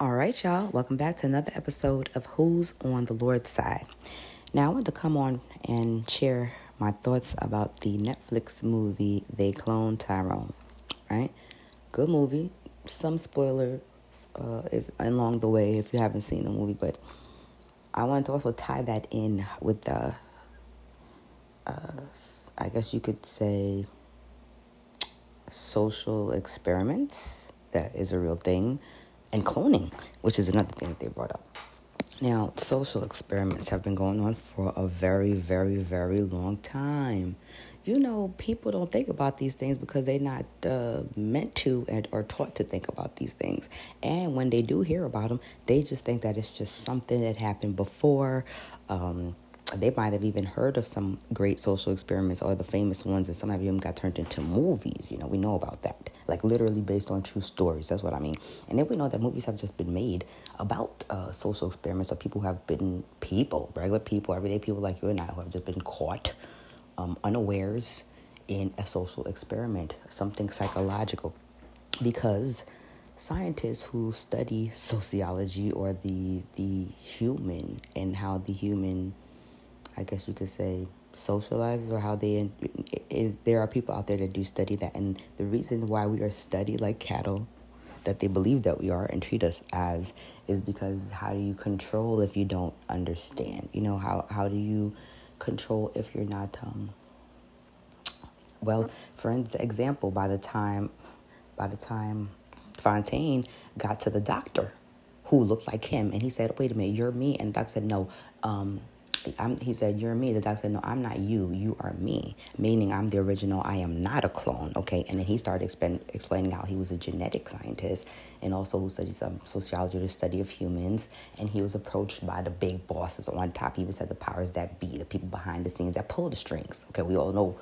All right, y'all. Welcome back to another episode of Who's on the Lord's Side. Now, I want to come on and share my thoughts about the Netflix movie They Clone Tyrone. Right? Good movie. Some spoilers uh, if, along the way if you haven't seen the movie, but I want to also tie that in with the, uh, I guess you could say, social experiments. That is a real thing and cloning, which is another thing that they brought up. Now, social experiments have been going on for a very, very, very long time. You know, people don't think about these things because they're not uh, meant to and or taught to think about these things. And when they do hear about them, they just think that it's just something that happened before. Um, they might have even heard of some great social experiments or the famous ones, and some of them got turned into movies. You know, we know about that, like literally based on true stories. That's what I mean. And if we know that movies have just been made about uh, social experiments, or people who have been people, regular people, everyday people like you and I, who have just been caught um, unawares in a social experiment, something psychological, because scientists who study sociology or the the human and how the human I guess you could say, socializes or how they is there are people out there that do study that. And the reason why we are studied like cattle that they believe that we are and treat us as is because how do you control if you don't understand? You know how how do you control if you're not um well for example by the time by the time fontaine got to the doctor who looked like him and he said wait a minute you're me and doctor said no. Um I'm, he said, You're me. The doctor said, No, I'm not you. You are me. Meaning, I'm the original. I am not a clone. Okay. And then he started explain, explaining how he was a genetic scientist and also who studies um, sociology, the study of humans. And he was approached by the big bosses on top. He even said the powers that be, the people behind the scenes that pull the strings. Okay. We all know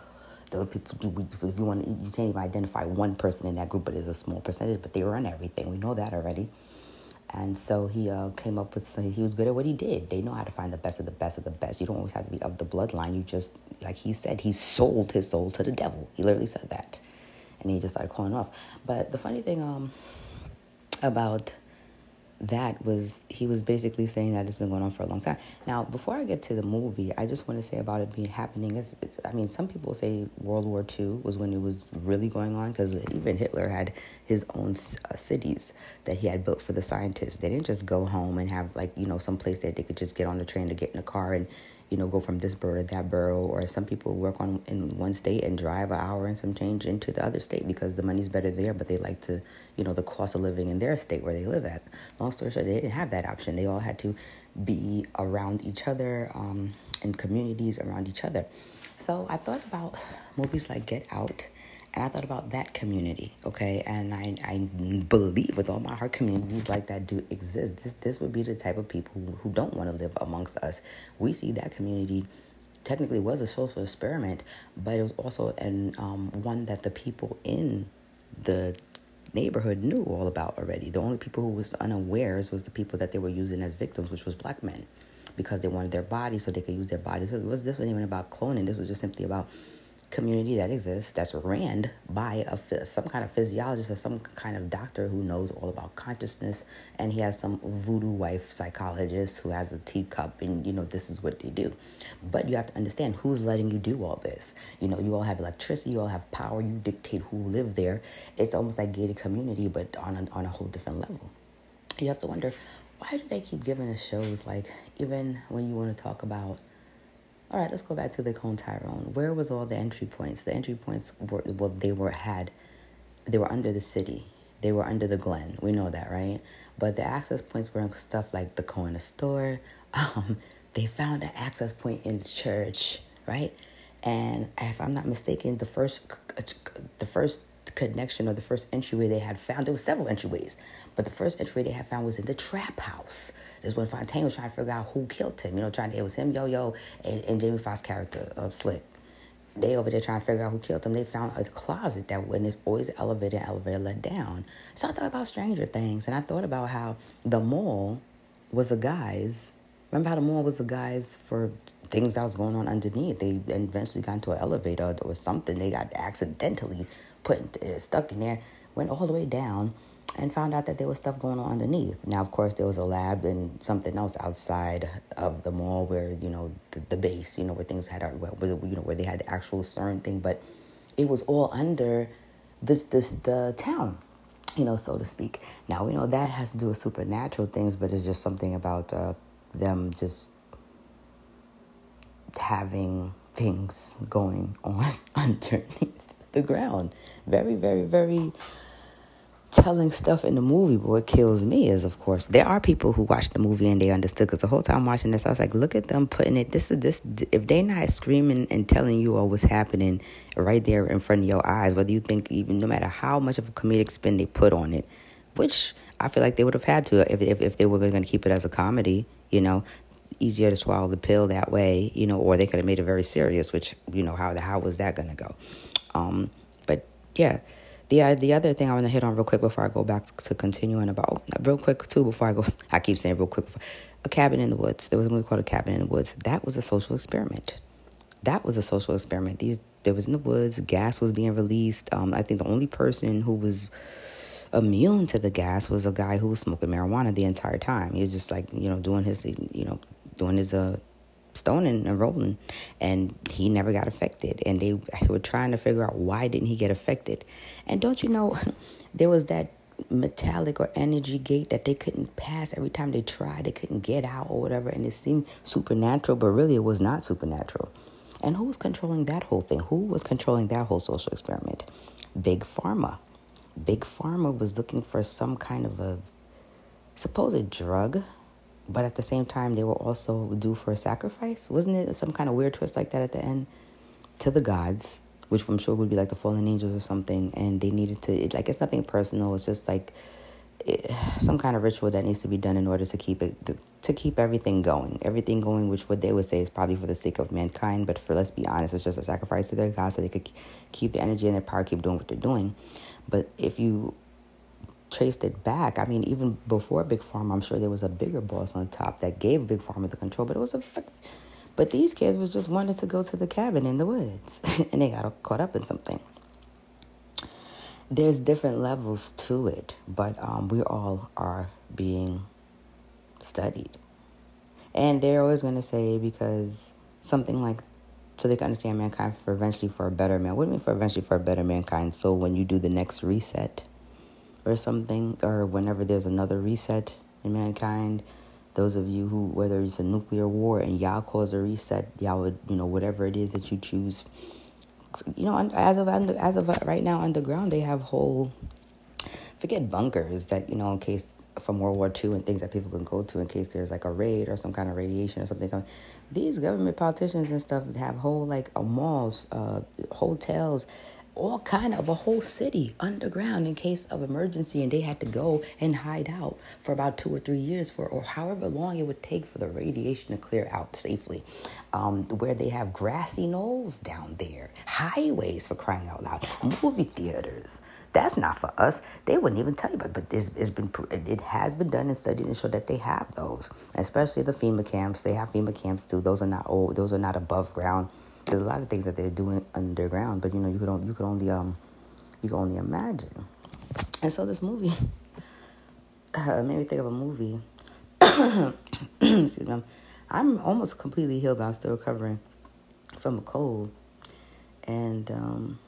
the people do. If you want, you can't even identify one person in that group, but it's a small percentage. But they run everything. We know that already. And so he uh, came up with some, he was good at what he did. They know how to find the best of the best of the best. You don't always have to be of the bloodline. You just, like he said, he sold his soul to the devil. He literally said that. And he just started calling off. But the funny thing um, about that was he was basically saying that it's been going on for a long time. Now, before I get to the movie, I just want to say about it being happening. It's, it's, I mean, some people say World War II was when it was really going on because even Hitler had his own uh, cities that he had built for the scientists. They didn't just go home and have like you know some place that they could just get on the train to get in a car and you know, go from this borough to that borough, or some people work on in one state and drive an hour and some change into the other state because the money's better there, but they like to, you know, the cost of living in their state where they live at. Long story short, they didn't have that option. They all had to be around each other, um, in communities around each other. So I thought about movies like Get Out and I thought about that community, okay? And I, I believe with all my heart communities like that do exist. This this would be the type of people who, don't want to live amongst us. We see that community technically was a social experiment, but it was also an um, one that the people in the neighborhood knew all about already. The only people who was unawares was the people that they were using as victims, which was black men, because they wanted their bodies so they could use their bodies. it was this wasn't even about cloning. This was just simply about community that exists that's ran by a some kind of physiologist or some kind of doctor who knows all about consciousness and he has some voodoo wife psychologist who has a teacup and you know this is what they do. But you have to understand who's letting you do all this. You know you all have electricity you all have power you dictate who live there. It's almost like gated community but on a, on a whole different level. You have to wonder why do they keep giving us shows like even when you want to talk about all right, let's go back to the clone Tyrone. Where was all the entry points? The entry points were well, they were had, they were under the city. They were under the Glen. We know that, right? But the access points were stuff like the corner store. Um, they found an access point in the church, right? And if I'm not mistaken, the first, the first connection or the first entryway they had found, there were several entryways, but the first entryway they had found was in the trap house. This is when Fontaine was trying to figure out who killed him. You know, trying to, it was him, Yo Yo, and, and Jamie Foxx character, uh, Slick. They over there trying to figure out who killed him. They found a closet that when there's always an elevator, elevator let down. So I thought about Stranger Things, and I thought about how the mall was a guise. Remember how the mall was a guise for things that was going on underneath. They eventually got into an elevator or something. They got accidentally put uh, stuck in there, went all the way down, and found out that there was stuff going on underneath. Now, of course, there was a lab and something else outside of the mall where you know the, the base, you know, where things had, where, you know, where they had the actual CERN thing, but it was all under this this the town, you know, so to speak. Now we know that has to do with supernatural things, but it's just something about uh, them just having things going on underneath the ground. Very, very, very telling stuff in the movie. But what kills me is, of course, there are people who watched the movie and they understood. Because the whole time watching this, I was like, look at them putting it. This is this. If they're not screaming and telling you all what's happening right there in front of your eyes, whether you think even no matter how much of a comedic spin they put on it, which I feel like they would have had to if if, if they were going to keep it as a comedy, you know. Easier to swallow the pill that way, you know, or they could have made it very serious. Which you know how the how was that going to go? Um, but yeah, the uh, the other thing I want to hit on real quick before I go back to continuing about real quick too before I go I keep saying real quick before, a cabin in the woods. There was a movie called A Cabin in the Woods. That was a social experiment. That was a social experiment. These there was in the woods. Gas was being released. Um, I think the only person who was immune to the gas was a guy who was smoking marijuana the entire time. He was just like you know doing his you know doing his uh stoning and rolling and he never got affected. And they were trying to figure out why didn't he get affected. And don't you know there was that metallic or energy gate that they couldn't pass every time they tried. They couldn't get out or whatever and it seemed supernatural but really it was not supernatural. And who was controlling that whole thing? Who was controlling that whole social experiment? Big pharma. Big pharma was looking for some kind of a supposed drug but at the same time they were also due for a sacrifice. Wasn't it some kind of weird twist like that at the end? To the gods which i'm sure would be like the fallen angels or something and they needed to it, like it's nothing personal. It's just like it, some kind of ritual that needs to be done in order to keep it to keep everything going. Everything going which what they would say is probably for the sake of mankind but for let's be honest it's just a sacrifice to their god so they could keep the energy and their power keep doing what they're doing. But if you traced it back. I mean, even before Big Pharma, I'm sure there was a bigger boss on top that gave Big Pharma the control, but it was a. But these kids was just wanted to go to the cabin in the woods, and they got caught up in something. There's different levels to it, but um, we all are being studied, and they're always going to say because something like so they can understand mankind for eventually for a better man. What do you mean for eventually for a better mankind? So when you do the next reset or something, or whenever there's another reset in mankind, those of you who, whether it's a nuclear war and y'all cause a reset, y'all would, you know, whatever it is that you choose. You know, as of as of right now, underground they have whole, forget bunkers that you know in case from World War II and things that people can go to in case there's like a raid or some kind of radiation or something coming. These government politicians and stuff have whole like malls, uh, hotels all kind of a whole city underground in case of emergency and they had to go and hide out for about two or three years for or however long it would take for the radiation to clear out safely um, where they have grassy knolls down there highways for crying out loud movie theaters that's not for us. They wouldn't even tell you, but but it's, it's been it has been done and studied and show that they have those, especially the FEMA camps. They have FEMA camps too. Those are not old. Those are not above ground there's a lot of things that they're doing underground, but you know, you could you could only um you could only imagine. And so this movie uh, made me think of a movie. Excuse me. I'm almost completely healed, but I'm still recovering from a cold. And um,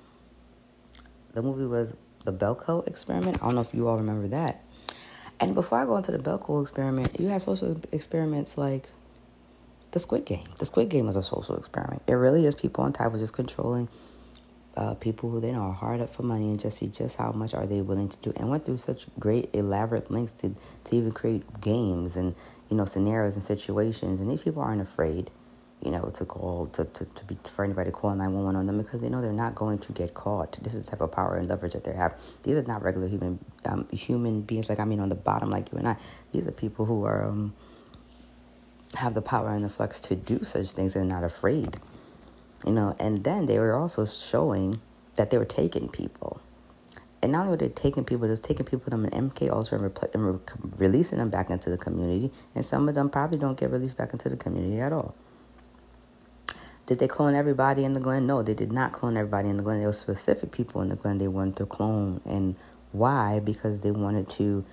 the movie was the Belko experiment. I don't know if you all remember that. And before I go into the Belko experiment, you have social experiments like the Squid Game. The Squid Game is a social experiment. It really is people on top of just controlling uh, people who they know are hard up for money and just see just how much are they willing to do and went through such great elaborate lengths to, to even create games and you know scenarios and situations and these people aren't afraid you know to call to, to, to be for anybody to call 911 on them because they know they're not going to get caught this is the type of power and leverage that they have these are not regular human um, human beings like i mean on the bottom like you and i these are people who are um, have the power and the flex to do such things and not afraid. You know, and then they were also showing that they were taking people. And not only were they taking people, they was taking people from an MK Ultra and, repl- and re- releasing them back into the community. And some of them probably don't get released back into the community at all. Did they clone everybody in the Glen? No, they did not clone everybody in the Glen. There were specific people in the Glen they wanted to clone and Why? Because they wanted to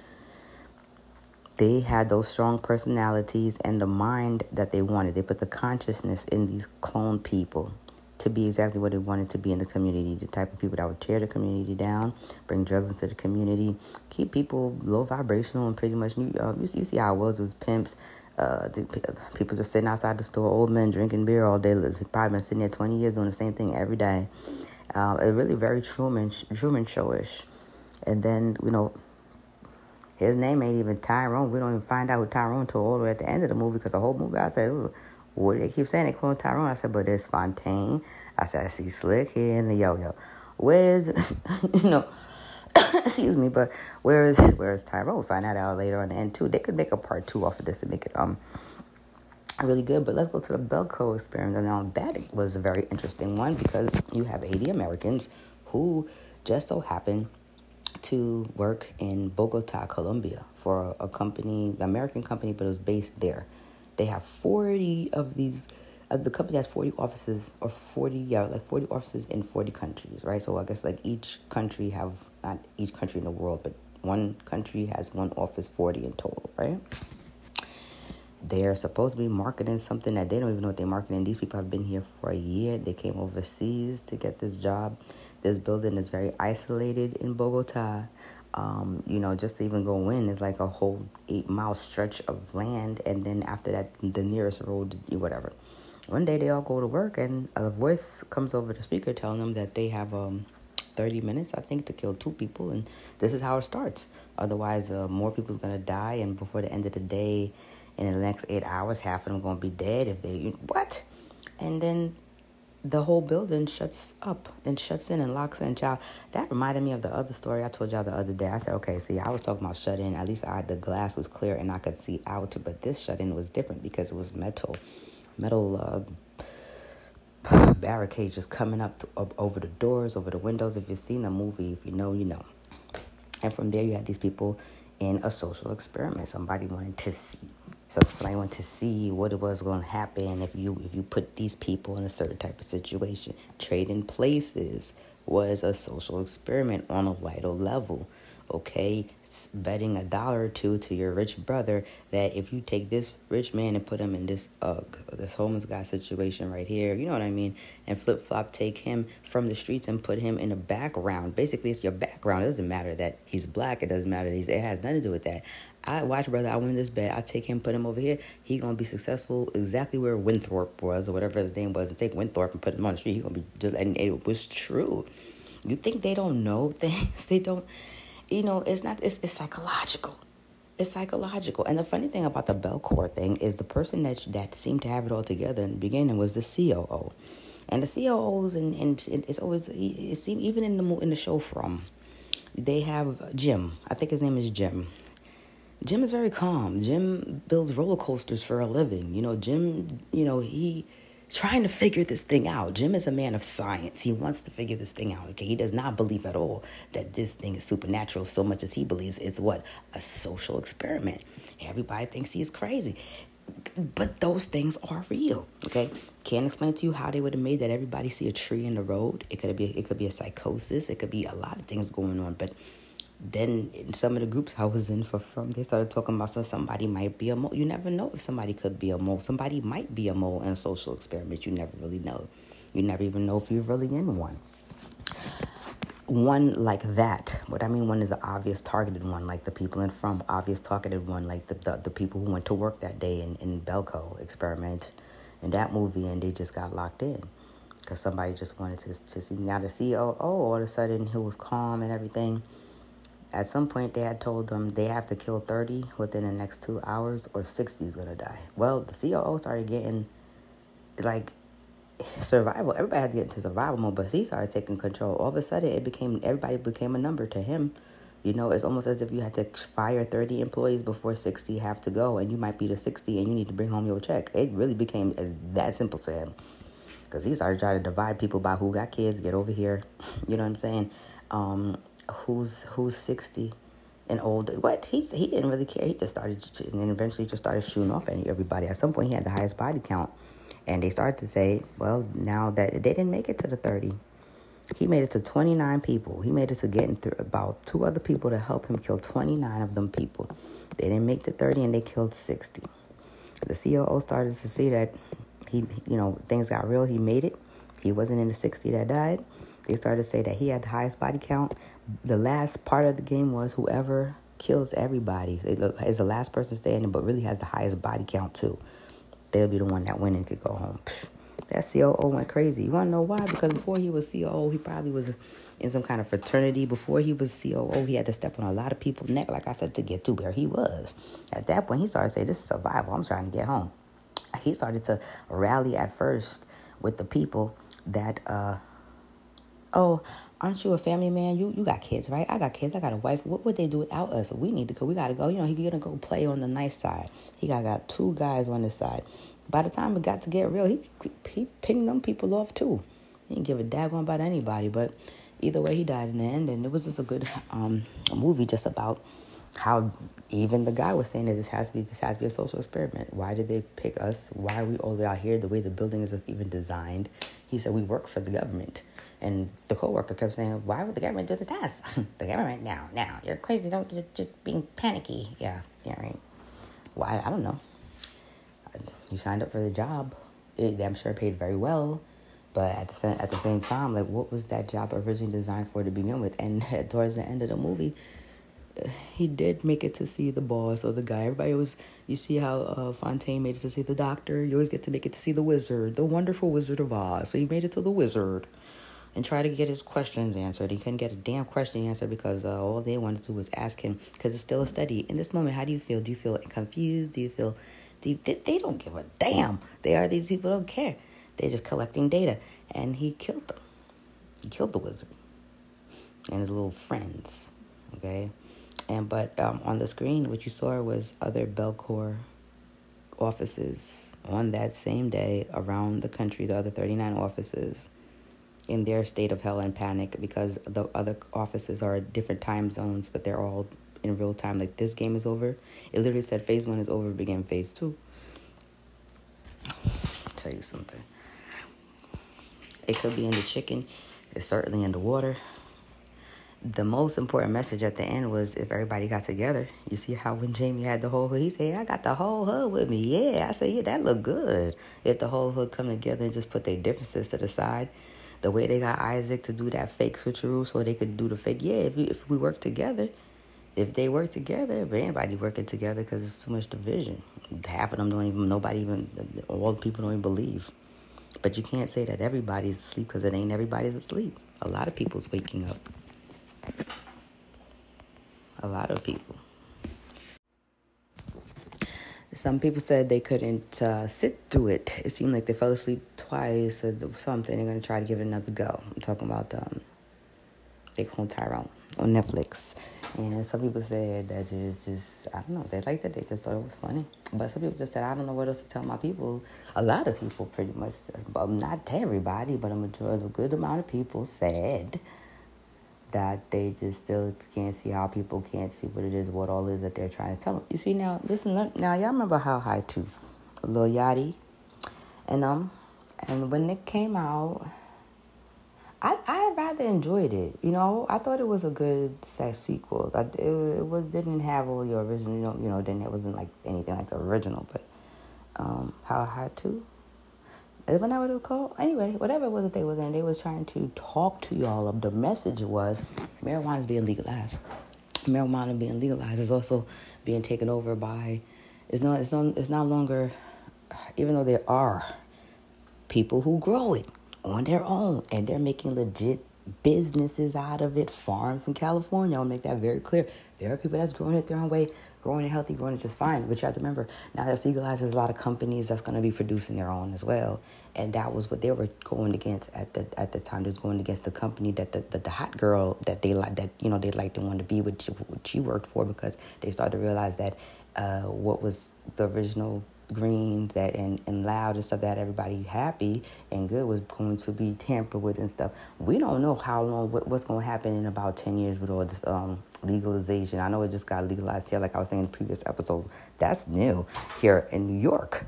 they had those strong personalities and the mind that they wanted. They put the consciousness in these clone people to be exactly what they wanted to be in the community the type of people that would tear the community down, bring drugs into the community, keep people low vibrational, and pretty much, you, uh, you, see, you see how it was, it pimps. Uh, people just sitting outside the store, old men drinking beer all day. Probably been sitting there 20 years doing the same thing every day. Uh, it really very Truman Truman Showish. And then you know his name ain't even Tyrone. We don't even find out who Tyrone until all the way at the end of the movie because the whole movie I said, what do they keep saying? They clone Tyrone. I said, but there's Fontaine. I said, I see Slick here in the yo-yo. Where's, you know, excuse me, but where's where's Tyrone? We'll find that out later on the end too. They could make a part two off of this and make it um really good. But let's go to the Belko experiment. Now that was a very interesting one because you have 80 Americans who just so happen to work in Bogota, Colombia, for a company, American company, but it was based there. They have 40 of these. Uh, the company has 40 offices, or 40, yeah, like 40 offices in 40 countries, right? So I guess like each country have, not each country in the world, but one country has one office, 40 in total, right? They're supposed to be marketing something that they don't even know what they're marketing. These people have been here for a year. They came overseas to get this job. This building is very isolated in Bogota. Um, you know, just to even go in is like a whole eight mile stretch of land, and then after that, the nearest road, whatever. One day they all go to work, and a voice comes over the speaker telling them that they have um, 30 minutes, I think, to kill two people, and this is how it starts. Otherwise, uh, more people's gonna die, and before the end of the day, in the next eight hours, half of them gonna be dead if they what? And then the whole building shuts up and shuts in and locks in. Child, that reminded me of the other story I told y'all the other day. I said, okay, see, I was talking about shut in. At least I the glass was clear and I could see out. But this shut in was different because it was metal, metal uh, barricades just coming up, to, up over the doors, over the windows. If you've seen the movie, if you know, you know. And from there, you had these people in a social experiment. Somebody wanted to see so somebody wanted to see what it was going to happen if you if you put these people in a certain type of situation. Trading places was a social experiment on a vital level. Okay, betting a dollar or two to your rich brother that if you take this rich man and put him in this uh this homeless guy situation right here, you know what I mean, and flip flop take him from the streets and put him in the background. Basically, it's your background. It doesn't matter that he's black. It doesn't matter. He's, it has nothing to do with that. I watch brother. I win this bet. I take him, put him over here. He gonna be successful exactly where Winthrop was or whatever his name was. And take Winthrop and put him on the street. He gonna be just. And it was true. You think they don't know things? They don't. You know, it's not. It's it's psychological. It's psychological. And the funny thing about the Belcourt thing is the person that that seemed to have it all together in the beginning was the COO. And the COOs and, and it's always it seems even in the in the show from they have Jim. I think his name is Jim. Jim is very calm. Jim builds roller coasters for a living. You know, Jim, you know, he trying to figure this thing out. Jim is a man of science. He wants to figure this thing out. Okay, he does not believe at all that this thing is supernatural so much as he believes it's what a social experiment. Everybody thinks he's crazy. But those things are real. Okay, can't explain to you how they would have made that everybody see a tree in the road. It could be it could be a psychosis. It could be a lot of things going on. But then in some of the groups I was in for from, they started talking about so somebody might be a mole. You never know if somebody could be a mole. Somebody might be a mole in a social experiment. You never really know. You never even know if you're really in one. One like that. What I mean, one is an obvious targeted one, like the people in from obvious targeted one, like the, the, the people who went to work that day in, in Belko experiment in that movie and they just got locked in because somebody just wanted to, to see. Now the CEO, oh, all of a sudden he was calm and everything at some point, they had told them they have to kill 30 within the next two hours or 60 is going to die. Well, the COO started getting like survival. Everybody had to get into survival mode, but he started taking control. All of a sudden, it became everybody became a number to him. You know, it's almost as if you had to fire 30 employees before 60 have to go, and you might be the 60 and you need to bring home your check. It really became as that simple to him. Because he started trying to divide people by who got kids, get over here. You know what I'm saying? Um, who's who's 60 and older. What he he didn't really care. He just started and then eventually just started shooting off at everybody. At some point, he had the highest body count, and they started to say, well, now that they didn't make it to the 30, He made it to 29 people. He made it to getting through about two other people to help him kill 29 of them people. They didn't make the 30 and they killed 60. The COO started to see that he, you know, things got real. He made it. He wasn't in the 60 that died. They started to say that he had the highest body count. The last part of the game was whoever kills everybody is the last person standing, but really has the highest body count too. They'll be the one that win and could go home. That COO went crazy. You want to know why? Because before he was COO, he probably was in some kind of fraternity. Before he was COO, he had to step on a lot of people's neck, like I said, to get to where he was. At that point, he started to say, This is survival. I'm trying to get home. He started to rally at first with the people that, uh, oh, aren't you a family man? You you got kids, right? I got kids. I got a wife. What would they do without us? We need to go. We got to go. You know, he gonna go play on the nice side. He got got two guys on this side. By the time it got to get real, he he pinged them people off too. He didn't give a daggone about anybody. But either way, he died in the end, and it was just a good um movie just about how even the guy was saying that this has to be this has to be a social experiment. Why did they pick us? Why are we all the way out here? The way the building is even designed. He said we work for the government. And the coworker kept saying, "Why would the government do this to the government now, now you're crazy. Don't you're just being panicky. Yeah, yeah, right. Why? I don't know. You signed up for the job. It, I'm sure it paid very well, but at the at the same time, like, what was that job originally designed for to begin with? And towards the end of the movie, he did make it to see the boss or the guy. Everybody was, you see how uh, Fontaine made it to see the doctor. You always get to make it to see the wizard, the wonderful Wizard of Oz. So he made it to the wizard and try to get his questions answered. He couldn't get a damn question answered because uh, all they wanted to do was ask him because it's still a study. In this moment, how do you feel? Do you feel confused? Do you feel? Do you, they, they don't give a damn. They are these people don't care. They're just collecting data, and he killed them. He killed the wizard and his little friends. Okay, and but um, on the screen, what you saw was other Belko offices on that same day around the country. The other thirty nine offices in their state of hell and panic because the other offices are different time zones, but they're all in real time. Like this game is over. It literally said phase one is over, begin phase two. I'll tell you something. It could be in the chicken. It's certainly in the water. The most important message at the end was if everybody got together. You see how when Jamie had the whole hood, he said, I got the whole hood with me. Yeah, I said, yeah, that looked good. If the whole hood come together and just put their differences to the side the way they got Isaac to do that fake switcheroo so they could do the fake. Yeah, if, if we work together, if they work together, but anybody working together because it's too much division. Half of them don't even, nobody even, all the people don't even believe. But you can't say that everybody's asleep because it ain't everybody's asleep. A lot of people's waking up. A lot of people. Some people said they couldn't uh, sit through it. It seemed like they fell asleep twice or something. They're going to try to give it another go. I'm talking about um, They Clone Tyrone on Netflix. And some people said that it's just, I don't know, they liked it. They just thought it was funny. But some people just said, I don't know what else to tell my people. A lot of people, pretty much, not everybody, but a majority, a good amount of people said that they just still can't see how people can't see what it is, what all is that they're trying to tell them. You see now, listen now, y'all remember how high too, Lil Yachty, and um, and when it came out, I I rather enjoyed it. You know, I thought it was a good sex sequel. I, it, it was didn't have all your original. You know, you know, then it wasn't like anything like the original, but um, how high too isn't that what it was called? Anyway, whatever it was that they was in, they was trying to talk to y'all. Of the message was marijuana is being legalized. Marijuana being legalized is also being taken over by. It's not. It's not. It's not longer. Even though there are people who grow it on their own and they're making legit businesses out of it, farms in California. I'll make that very clear. There are people that's growing it their own way, growing it healthy, growing it just fine. But you have to remember, now that's legalized, there's a lot of companies that's going to be producing their own as well. And that was what they were going against at the at the time. They was going against the company that the, the, the hot girl that they like that you know they liked and wanted to be with you, what you worked for because they started to realize that uh, what was the original green that and, and loud and stuff that everybody happy and good was going to be tampered with and stuff. We don't know how long what, what's going to happen in about ten years with all this um, legalization. I know it just got legalized here, like I was saying in the previous episode. That's new here in New York.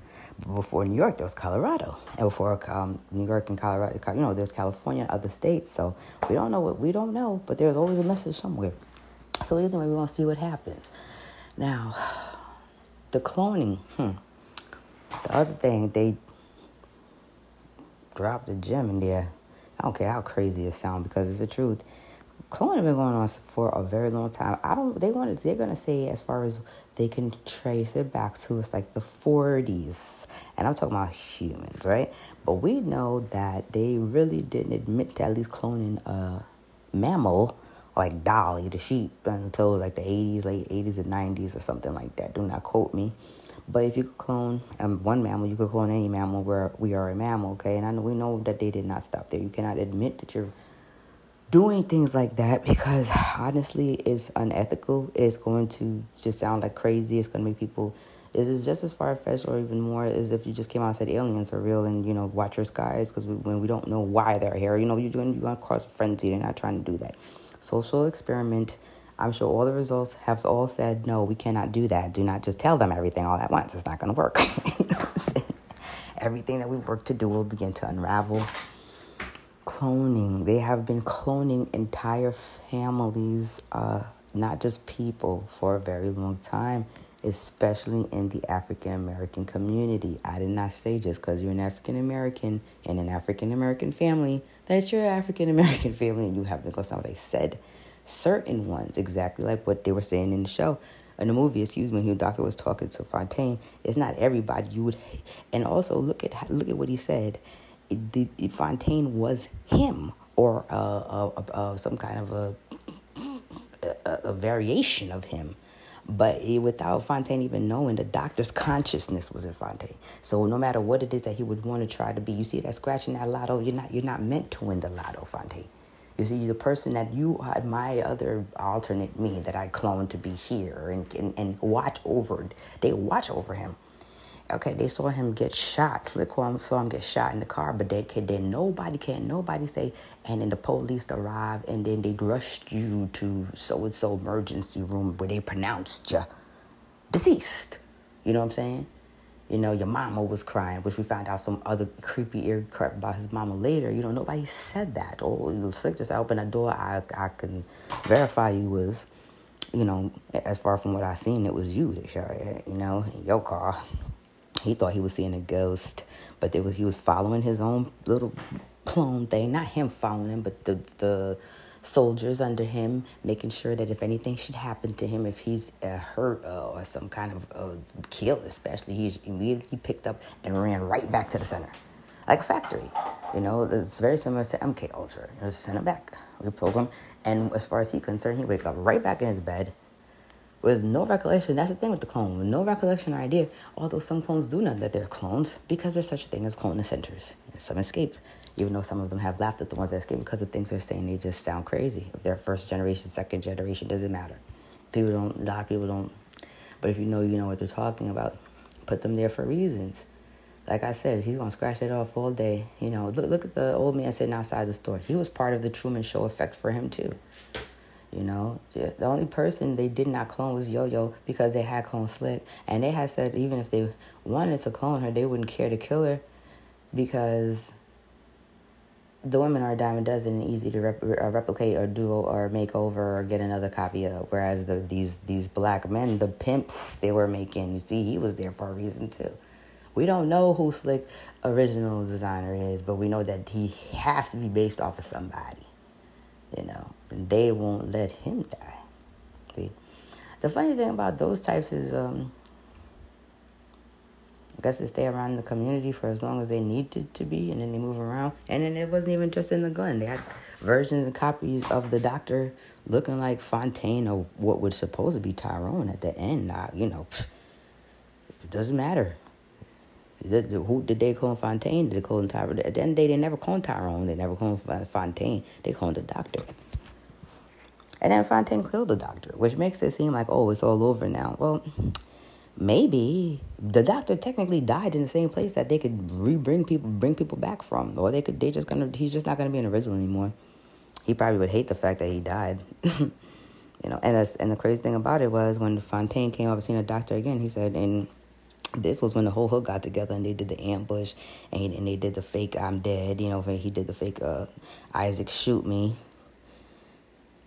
Before New York, there was Colorado, and before um, New York and Colorado, you know, there's California and other states. So we don't know what we don't know, but there's always a message somewhere. So either way, we're gonna see what happens. Now, the cloning. Hmm. The other thing, they dropped a gem in there. I don't care how crazy it sounds because it's the truth. Cloning been going on for a very long time. I don't. They want. They're gonna say as far as they can trace it back to it's like the 40s, and I'm talking about humans, right? But we know that they really didn't admit to at least cloning a mammal like Dolly the sheep until like the 80s, late 80s and 90s or something like that. Do not quote me. But if you could clone um, one mammal, you could clone any mammal where we are a mammal, okay? And I know we know that they did not stop there. You cannot admit that you're doing things like that because honestly, it's unethical. It's going to just sound like crazy. It's going to make people. this Is just as far fetched or even more as if you just came out and said aliens are real and you know watch your skies because we, when we don't know why they're here, you know you're doing you're going to cause a frenzy. They're not trying to do that social experiment. I'm sure all the results have all said, no, we cannot do that. Do not just tell them everything all at once. It's not going to work. everything that we work to do will begin to unravel. Cloning. They have been cloning entire families, uh, not just people, for a very long time, especially in the African American community. I did not say just because you're an African American in an African American family that you're African American family and you have because somebody said certain ones exactly like what they were saying in the show in the movie excuse me when the doctor was talking to Fontaine it's not everybody you would and also look at look at what he said it, the, it, Fontaine was him or uh, uh, uh, some kind of a, a, a variation of him but without Fontaine even knowing, the doctor's consciousness was in Fontaine. So no matter what it is that he would want to try to be, you see that scratching that lotto, you're not you're not meant to win the lotto, Fontaine. You see, the person that you my other alternate me that I cloned to be here and, and, and watch over, they watch over him. Okay, they saw him get shot. Slick saw him get shot in the car, but they can then nobody can nobody say. And then the police arrived, and then they rushed you to so and so emergency room where they pronounced you deceased. You know what I'm saying? You know, your mama was crying, which we found out some other creepy ear crap about his mama later. You know, nobody said that. Oh, you slick just open the door. I I can verify you was, you know, as far from what I seen, it was you that shot it. You know, in your car. He thought he was seeing a ghost, but was he was following his own little clone thing. Not him following him, but the the soldiers under him, making sure that if anything should happen to him, if he's uh, hurt uh, or some kind of uh, killed, especially, he's immediately picked up and ran right back to the center, like a factory. You know, it's very similar to MK Ultra. You know, send him back, reprogram, and as far as he's concerned, he wake up right back in his bed with no recollection. That's the thing with the clone. With no recollection or idea, although some clones do know that they're cloned because there's such a thing as clone centers. And some escape, even though some of them have laughed at the ones that escape because the things they're saying they just sound crazy. If they're first generation, second generation, doesn't matter. People don't, a lot of people don't. But if you know, you know what they're talking about. Put them there for reasons. Like I said, he's gonna scratch that off all day. You know, look, look at the old man sitting outside the store. He was part of the Truman Show effect for him too. You know, the only person they did not clone was Yo Yo because they had clone Slick, and they had said even if they wanted to clone her, they wouldn't care to kill her because the women are a dime a dozen and easy to rep- uh, replicate or do or make over or get another copy of. Whereas the these these black men, the pimps they were making, you see, he was there for a reason too. We don't know who Slick original designer is, but we know that he has to be based off of somebody you know, they won't let him die. See, the funny thing about those types is, um, I guess they stay around the community for as long as they need to, be, and then they move around. And then it wasn't even just in the gun; they had versions and copies of the Doctor looking like Fontaine or what would supposed to be Tyrone at the end. Now, you know, it doesn't matter. The, the, who did they clone Fontaine? Did they clone Tyrone? At the end of the day, they never cloned Tyrone. They never cloned Fontaine. They cloned the Doctor. And then Fontaine killed the Doctor, which makes it seem like, oh, it's all over now. Well, maybe the doctor technically died in the same place that they could re-bring people bring people back from or they could they just gonna he's just not gonna be an original anymore. He probably would hate the fact that he died. You know and that's and the crazy thing about it was when fontaine came up and seen a doctor again he said and this was when the whole hood got together and they did the ambush and, and they did the fake i'm dead you know he did the fake uh, isaac shoot me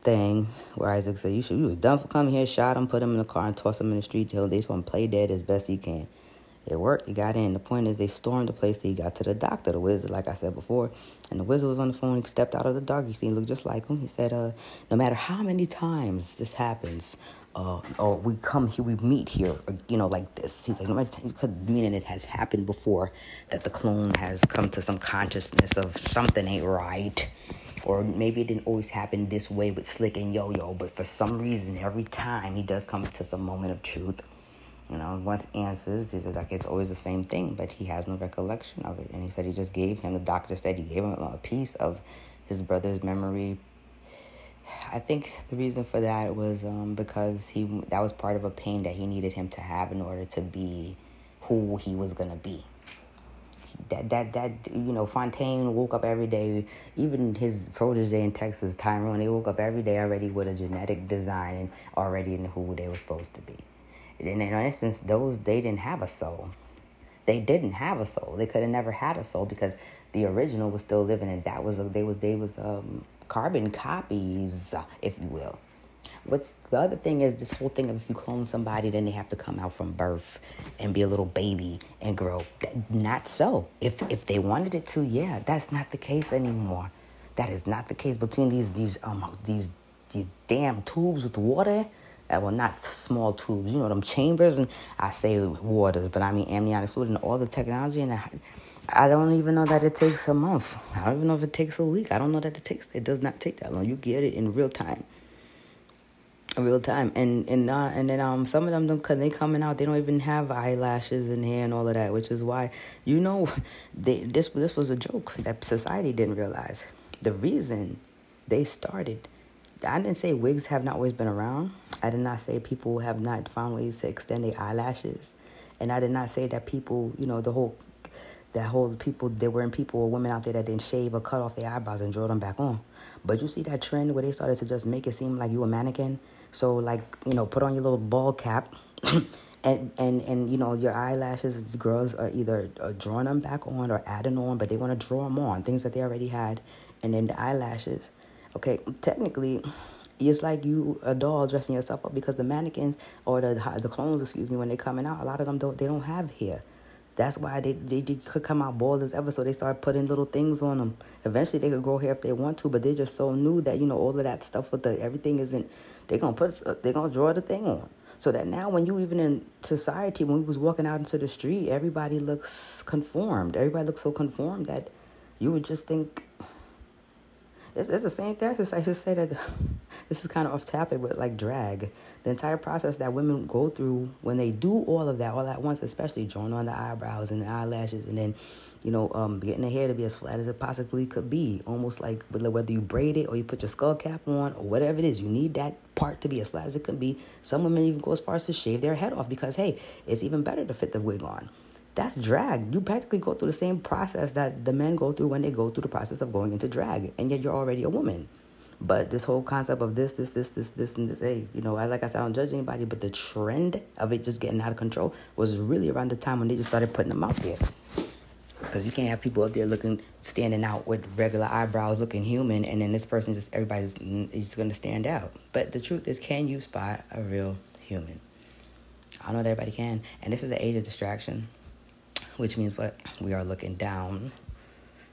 thing where Isaac said, "You should. You was done for coming here, shot him, put him in the car, and toss him in the street till they just want to play dead as best he can." It worked. He got in. The point is, they stormed the place. that He got to the doctor, the wizard, like I said before, and the wizard was on the phone. He stepped out of the dark. He seen looked just like him. He said, uh, "No matter how many times this happens, uh, or we come here, we meet here, or, you know, like this." He's like, "No matter, cuz meaning it has happened before that the clone has come to some consciousness of something ain't right." Or maybe it didn't always happen this way with Slick and Yo Yo, but for some reason, every time he does come to some moment of truth. You know, once answers, is like it's always the same thing, but he has no recollection of it. And he said he just gave him, the doctor said he gave him a piece of his brother's memory. I think the reason for that was um, because he that was part of a pain that he needed him to have in order to be who he was gonna be that that that you know Fontaine woke up every day. Even his protege in Texas, Tyrone, they woke up every day already with a genetic design and already in who they were supposed to be. And in essence, those they didn't have a soul. They didn't have a soul. They could have never had a soul because the original was still living, and that was they was they was um, carbon copies, if you will. What the other thing is this whole thing of if you clone somebody, then they have to come out from birth and be a little baby and grow. Not so. If if they wanted it to, yeah, that's not the case anymore. That is not the case between these these um these these damn tubes with water. Uh, well, not small tubes, you know, them chambers, and I say waters, but I mean amniotic fluid and all the technology. And I, I don't even know that it takes a month. I don't even know if it takes a week. I don't know that it takes, it does not take that long. You get it in real time real time. And and not and then um some of them don't cause they coming out they don't even have eyelashes and hair and all of that which is why you know they this this was a joke that society didn't realize. The reason they started I didn't say wigs have not always been around. I did not say people have not found ways to extend their eyelashes. And I did not say that people you know the whole that whole people there weren't people or women out there that didn't shave or cut off their eyebrows and draw them back on. But you see that trend where they started to just make it seem like you a mannequin so like, you know, put on your little ball cap and and and you know, your eyelashes girls are either uh, drawing them back on or adding on, but they want to draw them on, things that they already had. And then the eyelashes. Okay, technically it's like you a doll dressing yourself up because the mannequins or the the clones, excuse me, when they're coming out, a lot of them don't they don't have hair. That's why they, they, they could come out bald as ever, so they start putting little things on them. Eventually, they could grow hair if they want to, but they're just so new that you know all of that stuff with the everything isn't they're gonna put uh, they're gonna draw the thing on. So that now when you even in society, when we was walking out into the street, everybody looks conformed. Everybody looks so conformed that you would just think it's, it's the same thing. I just, say that this is kind of off topic, but like drag, the entire process that women go through when they do all of that all at once, especially drawing on the eyebrows and the eyelashes, and then you know, um, getting the hair to be as flat as it possibly could be. Almost like whether you braid it or you put your skull cap on or whatever it is, you need that part to be as flat as it can be. Some women even go as far as to shave their head off because, hey, it's even better to fit the wig on. That's drag. You practically go through the same process that the men go through when they go through the process of going into drag, and yet you're already a woman. But this whole concept of this, this, this, this, this, and this, hey, you know, I like I said, I don't judge anybody, but the trend of it just getting out of control was really around the time when they just started putting them out there. Because you can't have people up there looking, standing out with regular eyebrows, looking human, and then this person just, everybody's just to stand out. But the truth is, can you spot a real human? I don't know that everybody can. And this is the age of distraction, which means what? We are looking down.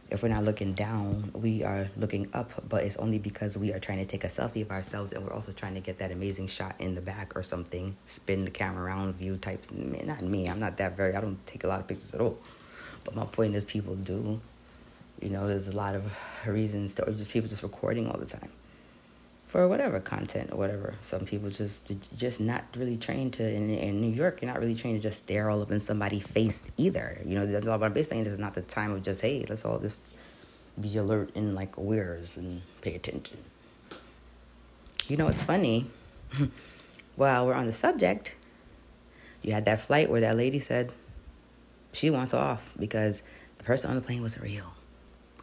If we're not looking down, we are looking up, but it's only because we are trying to take a selfie of ourselves and we're also trying to get that amazing shot in the back or something, spin the camera around view type. Not me, I'm not that very, I don't take a lot of pictures at all. But my point is, people do. You know, there's a lot of reasons to, or just people just recording all the time for whatever content or whatever. Some people just just not really trained to in, in New York. You're not really trained to just stare all up in somebody's face either. You know, what I'm basically saying this is not the time of just hey, let's all just be alert and like awares and pay attention. You know, it's funny. While we're on the subject, You had that flight where that lady said she wants off because the person on the plane wasn't real.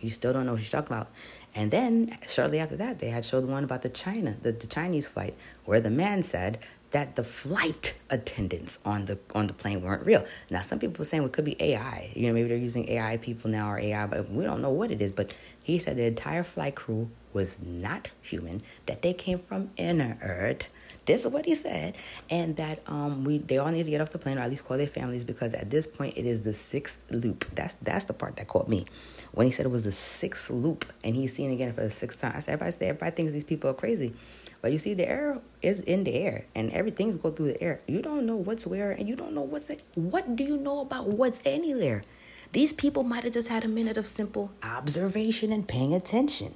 You still don't know what she's talking about. And then shortly after that, they had showed one about the China, the, the Chinese flight, where the man said that the flight attendants on the on the plane weren't real. Now some people are saying it could be AI. You know, maybe they're using AI people now or AI, but we don't know what it is. But he said the entire flight crew was not human, that they came from inner earth. This is what he said, and that um we they all need to get off the plane or at least call their families because at this point it is the sixth loop. That's that's the part that caught me when he said it was the sixth loop and he's seeing again for the sixth time. I said everybody, everybody thinks these people are crazy. But you see, the air is in the air, and everything's go through the air. You don't know what's where, and you don't know what's it. What do you know about what's anywhere? These people might have just had a minute of simple observation and paying attention.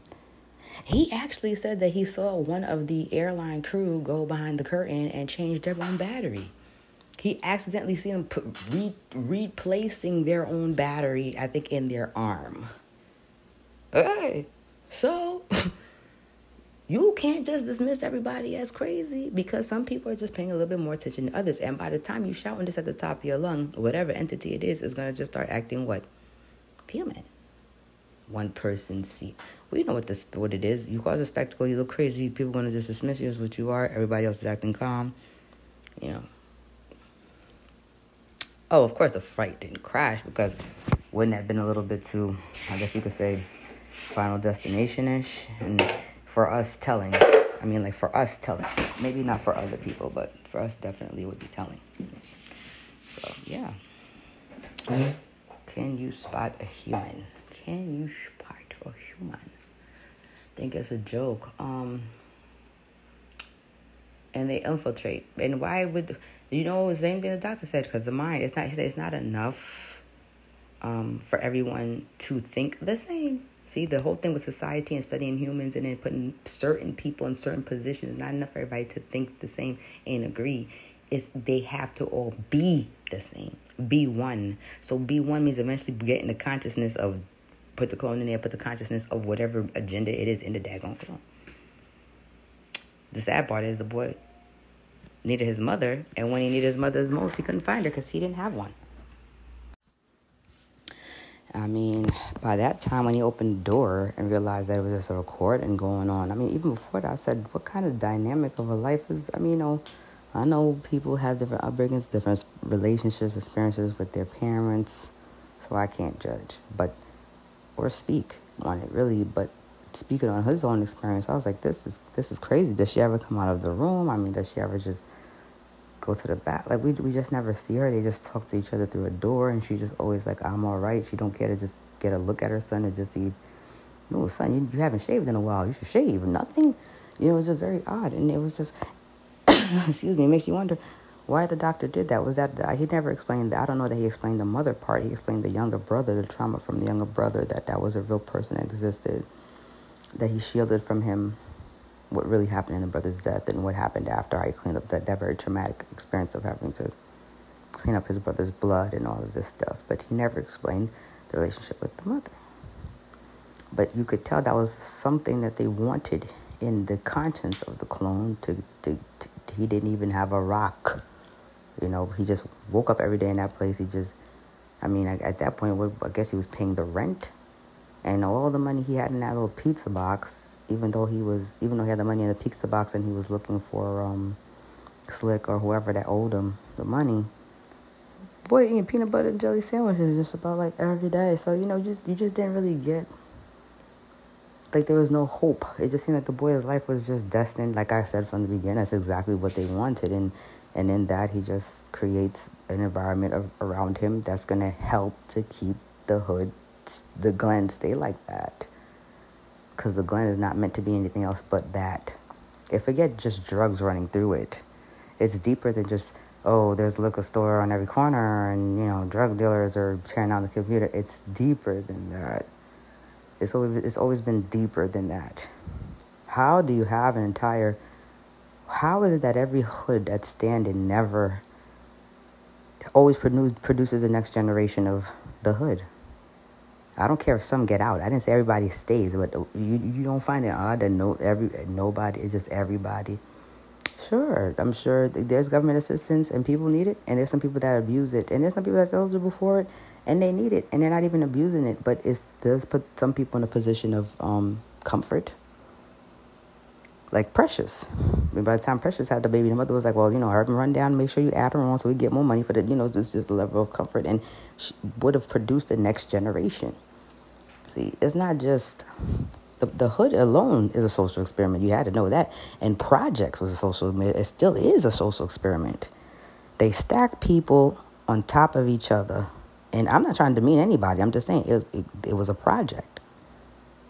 He actually said that he saw one of the airline crew go behind the curtain and change their own battery. He accidentally seen them put, re, replacing their own battery, I think, in their arm. Hey, so you can't just dismiss everybody as crazy because some people are just paying a little bit more attention to others. And by the time you shouting this at the top of your lung, whatever entity it is is gonna just start acting what? Human. One person see. Well, you know what this what it is. You cause a spectacle, you look crazy, people gonna just dismiss you as what you are, everybody else is acting calm. You know. Oh, of course the flight didn't crash because wouldn't that have been a little bit too I guess you could say final destination ish and for us telling. I mean, like for us telling. Maybe not for other people, but for us, definitely would be telling. So, yeah. Mm-hmm. Can you spot a human? Can you spot a human? I think it's a joke. Um, and they infiltrate. And why would you know the same thing the doctor said? Because the mind, it's not. He said it's not enough um, for everyone to think the same. See, the whole thing with society and studying humans and then putting certain people in certain positions, not enough for everybody to think the same and agree. Is they have to all be the same, be one. So be one means eventually getting the consciousness of put the clone in there, put the consciousness of whatever agenda it is in the daggone clone. The sad part is the boy needed his mother, and when he needed his mother most, he couldn't find her because he didn't have one. I mean, by that time when he opened the door and realized that it was just a recording going on, I mean, even before that, I said, what kind of dynamic of a life is, I mean, you know, I know people have different upbringings, different relationships, experiences with their parents, so I can't judge, but, or speak on it really, but speaking on his own experience, I was like, this is, this is crazy. Does she ever come out of the room? I mean, does she ever just go to the back. Like we we just never see her. They just talk to each other through a door, and she just always like, "I'm all right." She don't care to just get a look at her son and just see, "No, son, you, you haven't shaved in a while. You should shave." Nothing, you know. It was just very odd, and it was just, excuse me, it makes you wonder why the doctor did that. Was that he never explained that? I don't know that he explained the mother part. He explained the younger brother, the trauma from the younger brother, that that was a real person that existed, that he shielded from him what really happened in the brother's death and what happened after I cleaned up that, that very traumatic experience of having to clean up his brother's blood and all of this stuff. But he never explained the relationship with the mother. But you could tell that was something that they wanted in the conscience of the clone. To, to, to he didn't even have a rock. You know, he just woke up every day in that place. He just, I mean, at that point, I guess he was paying the rent and all the money he had in that little pizza box even though he was, even though he had the money in the pizza box and he was looking for um, Slick or whoever that owed him the money. Boy, eating peanut butter and jelly sandwiches just about like every day. So you know, just you just didn't really get like there was no hope. It just seemed like the boy's life was just destined. Like I said from the beginning, that's exactly what they wanted, and and in that he just creates an environment of, around him that's gonna help to keep the hood, the Glen, stay like that because the Glen is not meant to be anything else but that. If forget just drugs running through it, it's deeper than just oh, there's a liquor store on every corner and you know drug dealers are tearing down the computer. It's deeper than that. It's always it's always been deeper than that. How do you have an entire? How is it that every hood that's standing never always produce, produces the next generation of the hood? I don't care if some get out. I didn't say everybody stays, but you you don't find it odd that no every nobody it's just everybody Sure, I'm sure there's government assistance and people need it, and there's some people that abuse it, and there's some people that's eligible for it and they need it, and they're not even abusing it, but it does put some people in a position of um, comfort. Like Precious. Mean, by the time Precious had the baby, the mother was like, "Well, you know, hurry run down, make sure you add her on, so we get more money for the, you know, this is the level of comfort, and she would have produced the next generation." See, it's not just the, the hood alone is a social experiment. You had to know that. And projects was a social it still is a social experiment. They stack people on top of each other. And I'm not trying to demean anybody. I'm just saying it, it, it was a project.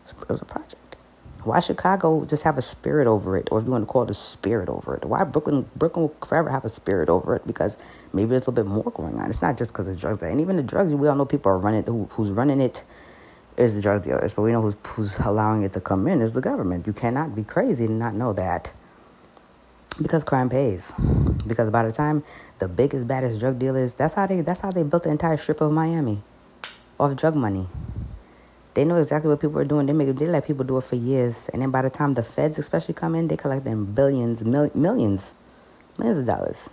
It was a project. Why Chicago just have a spirit over it, or if you want to call it a spirit over it? Why Brooklyn Brooklyn will forever have a spirit over it? Because maybe there's a little bit more going on. It's not just because of drugs, and even the drugs. We all know people are running. Who, who's running it? is the drug dealers, but we know who's, who's allowing it to come in is the government. You cannot be crazy and not know that because crime pays. Because by the time the biggest, baddest drug dealers, that's how they that's how they built the entire strip of Miami, off drug money. They know exactly what people are doing. They make they let people do it for years, and then by the time the feds especially come in, they collect them billions, mil, millions, millions of dollars.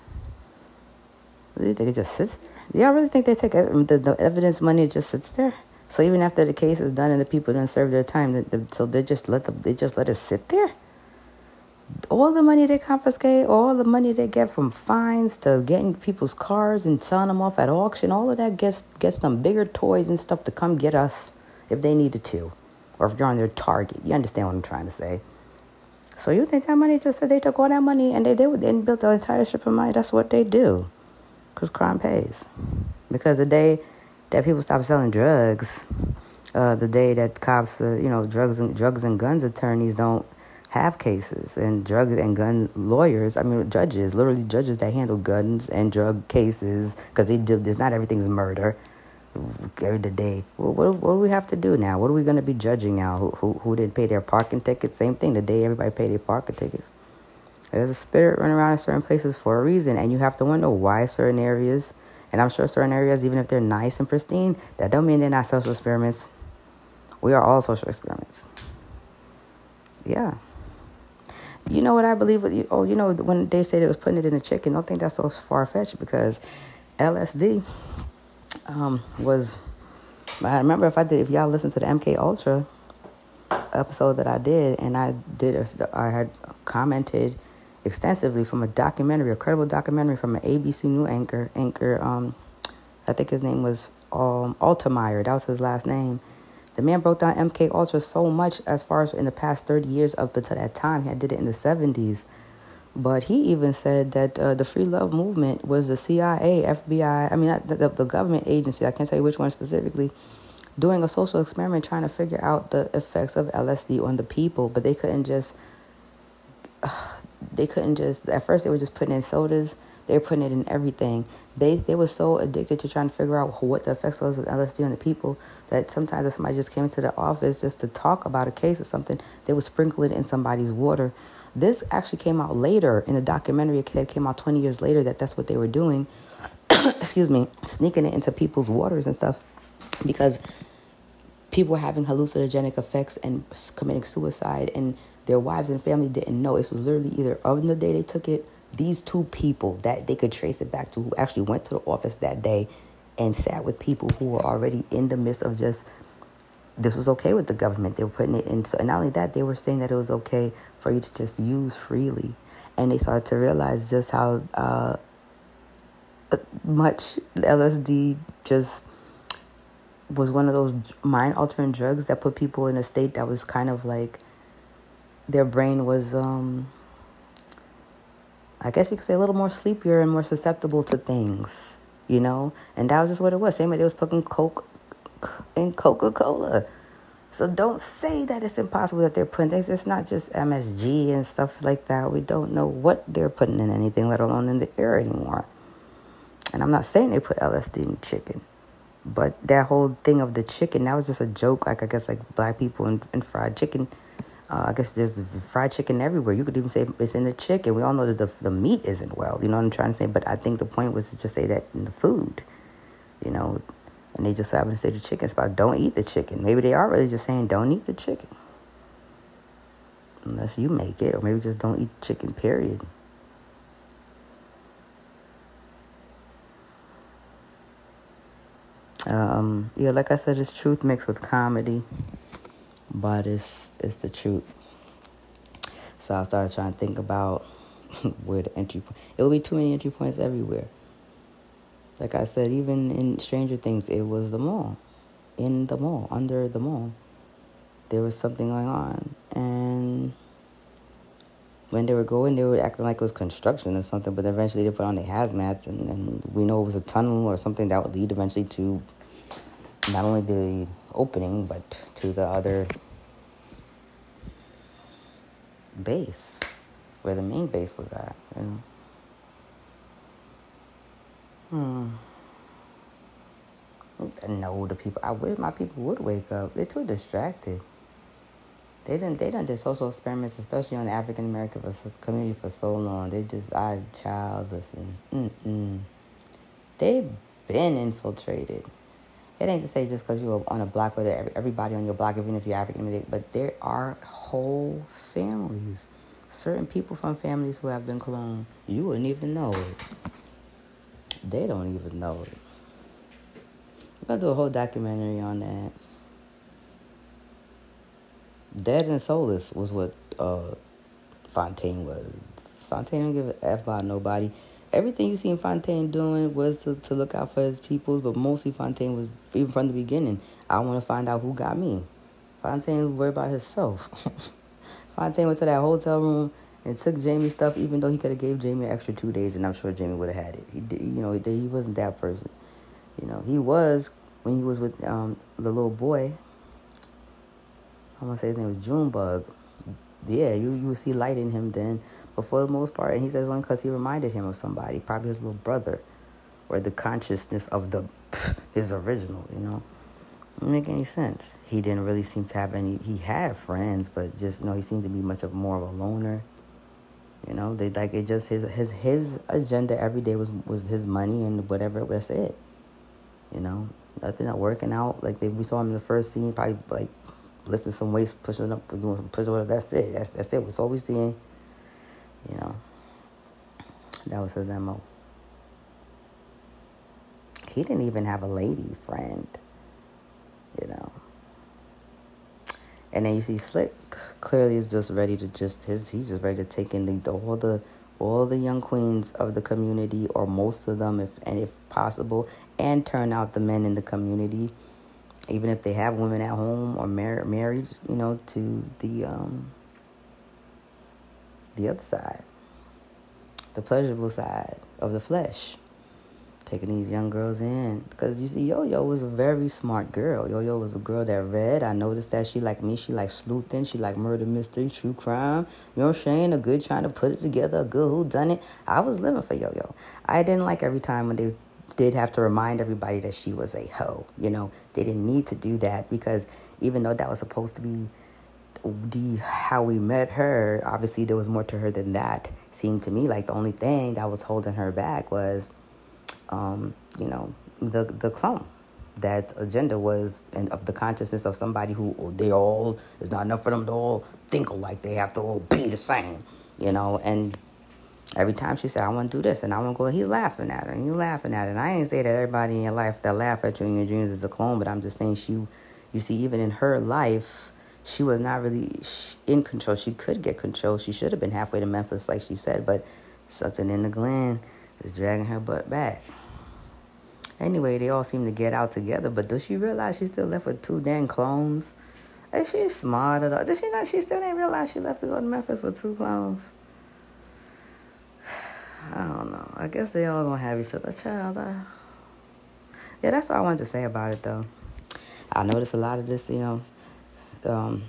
They think it just sits there. Do y'all really think they take the, the evidence money just sits there? So even after the case is done and the people didn't serve their time, the, the, so they just let the, they just let it sit there. All the money they confiscate, all the money they get from fines to getting people's cars and selling them off at auction, all of that gets gets them bigger toys and stuff to come get us if they needed to, or if you're on their target. You understand what I'm trying to say? So you think that money just said they took all that money and they did they built the entire ship of money? That's what they do, because crime pays. Because the day that people stop selling drugs, uh, the day that cops, uh, you know, drugs and drugs and guns attorneys don't have cases and drug and gun lawyers. I mean, judges, literally judges that handle guns and drug cases because they do. It's not everything's murder. Every day, well, what, what do we have to do now? What are we going to be judging now? Who, who who didn't pay their parking tickets? Same thing. The day everybody paid their parking tickets. There's a spirit running around in certain places for a reason, and you have to wonder why certain areas and I'm sure certain areas, even if they're nice and pristine, that don't mean they're not social experiments. We are all social experiments. Yeah. You know what I believe? With, you? oh, you know, when they say they was putting it in a chicken, I don't think that's so far fetched because LSD um, was. I remember if I did, if y'all listen to the MK Ultra episode that I did, and I did, I had commented extensively from a documentary, a credible documentary from an ABC New anchor. Anchor, um, I think his name was um, Altemeyer. That was his last name. The man broke down MK Ultra so much as far as in the past 30 years up until that time. He had did it in the 70s. But he even said that uh, the free love movement was the CIA, FBI, I mean, the, the government agency, I can't tell you which one specifically, doing a social experiment trying to figure out the effects of LSD on the people. But they couldn't just. Uh, they couldn't just at first they were just putting in sodas they were putting it in everything they they were so addicted to trying to figure out what the effects was of lsd on the people that sometimes if somebody just came into the office just to talk about a case or something they would sprinkle it in somebody's water this actually came out later in a documentary it came out 20 years later that that's what they were doing excuse me sneaking it into people's waters and stuff because people were having hallucinogenic effects and committing suicide and their wives and family didn't know. It was literally either on the day they took it, these two people that they could trace it back to who actually went to the office that day and sat with people who were already in the midst of just this was okay with the government. They were putting it in. So, and not only that, they were saying that it was okay for you to just use freely. And they started to realize just how uh, much LSD just was one of those mind altering drugs that put people in a state that was kind of like their brain was, um, I guess you could say, a little more sleepier and more susceptible to things, you know? And that was just what it was. Same way they was putting Coke in Coca Cola. So don't say that it's impossible that they're putting things. It's not just MSG and stuff like that. We don't know what they're putting in anything, let alone in the air anymore. And I'm not saying they put LSD in chicken. But that whole thing of the chicken, that was just a joke. Like, I guess, like black people and, and fried chicken uh, I guess there's fried chicken everywhere. You could even say it's in the chicken. We all know that the, the meat isn't well. You know what I'm trying to say? But I think the point was to just say that in the food, you know, and they just happen to say the chicken about Don't eat the chicken. Maybe they are really just saying don't eat the chicken. Unless you make it, or maybe just don't eat chicken, period. Um, yeah, like I said, it's truth mixed with comedy but it's it's the truth. So I started trying to think about where the entry point. It will be too many entry points everywhere. Like I said, even in Stranger Things, it was the mall, in the mall, under the mall. There was something going on, and when they were going, they were acting like it was construction or something. But eventually, they put on their hazmats, and, and we know it was a tunnel or something that would lead eventually to not only the opening but to the other base where the main base was at you know? Hmm. No the people i wish my people would wake up. They're too distracted. They didn't they done did social experiments especially on the african american community for so long. They just i child listen mm-mm. they've been infiltrated it ain't to say just because you're on a block with everybody on your block, even if you're African but there are whole families, certain people from families who have been cloned. You wouldn't even know it. They don't even know it. We're gonna do a whole documentary on that. Dead and Soulless was what uh, Fontaine was. Fontaine don't give f about nobody everything you seen Fontaine doing was to, to look out for his peoples, but mostly Fontaine was even from the beginning. I want to find out who got me. Fontaine worried about himself. Fontaine went to that hotel room and took Jamie's stuff, even though he could have gave Jamie an extra two days, and I'm sure Jamie would have had it. He did, you know, he wasn't that person. You know, he was when he was with um, the little boy. I'm gonna say his name was Junebug. Yeah, you you would see light in him then but for the most part, and he says one because he reminded him of somebody, probably his little brother, or the consciousness of the his original. You know, doesn't make any sense. He didn't really seem to have any. He had friends, but just you know, he seemed to be much of more of a loner. You know, they like it. Just his his his agenda every day was was his money and whatever. That's it. You know, nothing not working out. Like they, we saw him in the first scene, probably like lifting some weights, pushing up, doing some push whatever. That's it. That's that's it. That's all we seeing you know, that was his MO. He didn't even have a lady friend, you know. And then you see Slick clearly is just ready to just his he's just ready to take in the, all the all the young queens of the community or most of them if and if possible and turn out the men in the community even if they have women at home or mar- married you know to the um the other side, the pleasurable side of the flesh. Taking these young girls in. Because you see, Yo Yo was a very smart girl. Yo Yo was a girl that read. I noticed that she like me. She like sleuthing. She like murder mystery, true crime. You know what I'm saying? A good trying to put it together, a good who done it. I was living for Yo Yo. I didn't like every time when they did have to remind everybody that she was a hoe. You know, they didn't need to do that because even though that was supposed to be the how we met her, obviously there was more to her than that. Seemed to me like the only thing that was holding her back was, um, you know, the the clone. That agenda was and of the consciousness of somebody who oh, they all it's not enough for them to all think alike. They have to all be the same, you know. And every time she said, "I want to do this," and I want to go, he's laughing at her, and he's laughing at her. And I ain't say that everybody in your life that laugh at you in your dreams is a clone, but I'm just saying she, you see, even in her life she was not really in control. She could get control. She should have been halfway to Memphis, like she said, but something in the Glen is dragging her butt back. Anyway, they all seem to get out together, but does she realize she's still left with two damn clones? Is she smart at all? Does she not? She still didn't realize she left to go to Memphis with two clones. I don't know. I guess they all gonna have each other. Child, I... yeah, that's all I wanted to say about it, though. I noticed a lot of this, you know, um,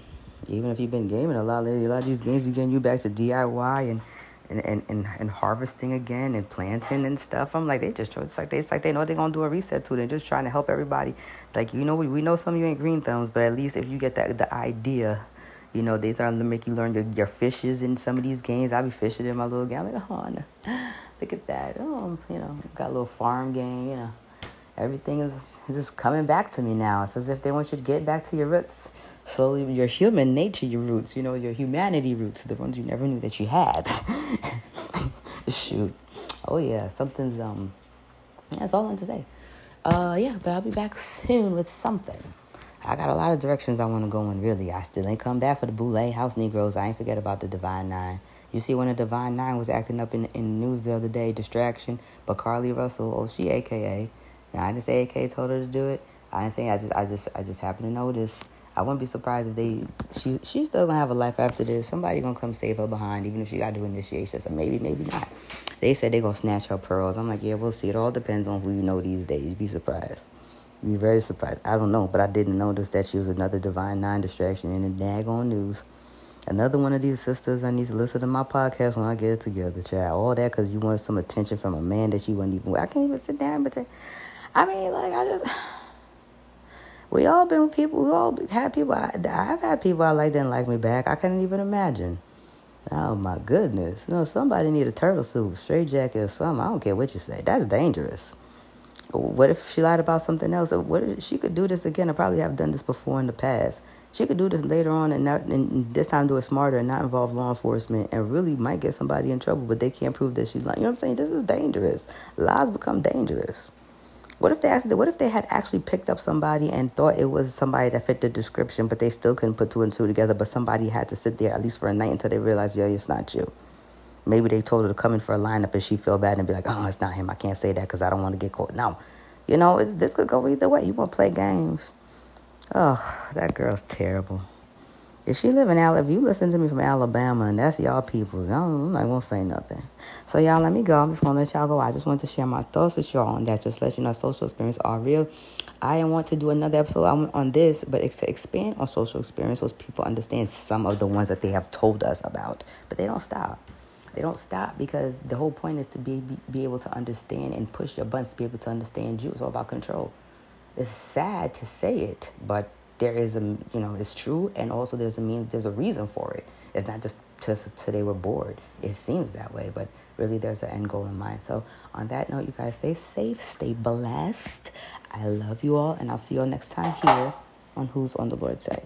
even if you've been gaming a lot lately, a lot of these games be getting you back to DIY and and, and, and, and harvesting again and planting and stuff. I'm like, they just it's like they it's like they know they're gonna do a reset to it. They're just trying to help everybody. Like you know, we, we know some of you ain't green thumbs, but at least if you get that the idea, you know, they start to make you learn your, your fishes in some of these games. I be fishing in my little game. I'm like, oh, look at that. Oh, you know, got a little farm game. You know, everything is just coming back to me now. It's as if they want you to get back to your roots slowly your human nature your roots you know your humanity roots the ones you never knew that you had shoot oh yeah something's um yeah, that's all i want to say Uh, yeah, but I'll be back soon with something. I got a lot of directions I want to go in, really. I still ain't come back for the Boule House Negroes. I ain't forget about the Divine Nine. You see, when the Divine Nine was acting up in, in the news the other day, distraction, but Carlee Russell, oh, she AKA. Now, I didn't say AKA told her to do it. I didn't say, I just, I just, I just happened to notice. I wouldn't be surprised if they, she, she's still gonna have a life after this. Somebody gonna come save her behind, even if she got to do initiation. So maybe, maybe not. They said they gonna snatch her pearls. I'm like, yeah, we'll see. It all depends on who you know these days. Be surprised. Be very surprised. I don't know, but I didn't notice that she was another divine nine distraction in the daggone news. Another one of these sisters I need to listen to my podcast when I get it together, child. All that because you wanted some attention from a man that she wasn't even. I can't even sit down, but I mean, like I just. We all been with people. We all had people. I, I've had people I like didn't like me back. I couldn't even imagine. Oh my goodness! You know, somebody need a turtle suit, straight jacket, or something. I don't care what you say. That's dangerous. What if she lied about something else? What if she could do this again? I probably have done this before in the past. She could do this later on and not and this time do it smarter and not involve law enforcement and really might get somebody in trouble, but they can't prove that she's lying. You know what I'm saying? This is dangerous. Lies become dangerous. What if they actually, what if they had actually picked up somebody and thought it was somebody that fit the description, but they still couldn't put two and two together, but somebody had to sit there at least for a night until they realized, yo, it's not you. Maybe they told her to come in for a lineup and she feel bad and be like, oh, it's not him. I can't say that because I don't want to get caught. No, you know, this could go either way. You want to play games. Oh, that girl's terrible. If she live in Alabama, if you listen to me from Alabama and that's y'all people's, I'm not gonna say nothing. So y'all let me go. I'm just gonna let y'all go. I just want to share my thoughts with y'all on that. Just let you know social experience are real. I want to do another episode on, this, but it's to expand on social experience so people understand some of the ones that they have told us about. But they don't stop. They don't stop because the whole point is to be, be, be able to understand and push your buttons to be able to understand you. It's all about control. It's sad to say it, but there is a you know it's true and also there's a mean there's a reason for it. It's not just just today we're bored. It seems that way but really there's an end goal in mind. So on that note you guys stay safe stay blessed. I love you all and i'll see you all next time here on who's on the lord's side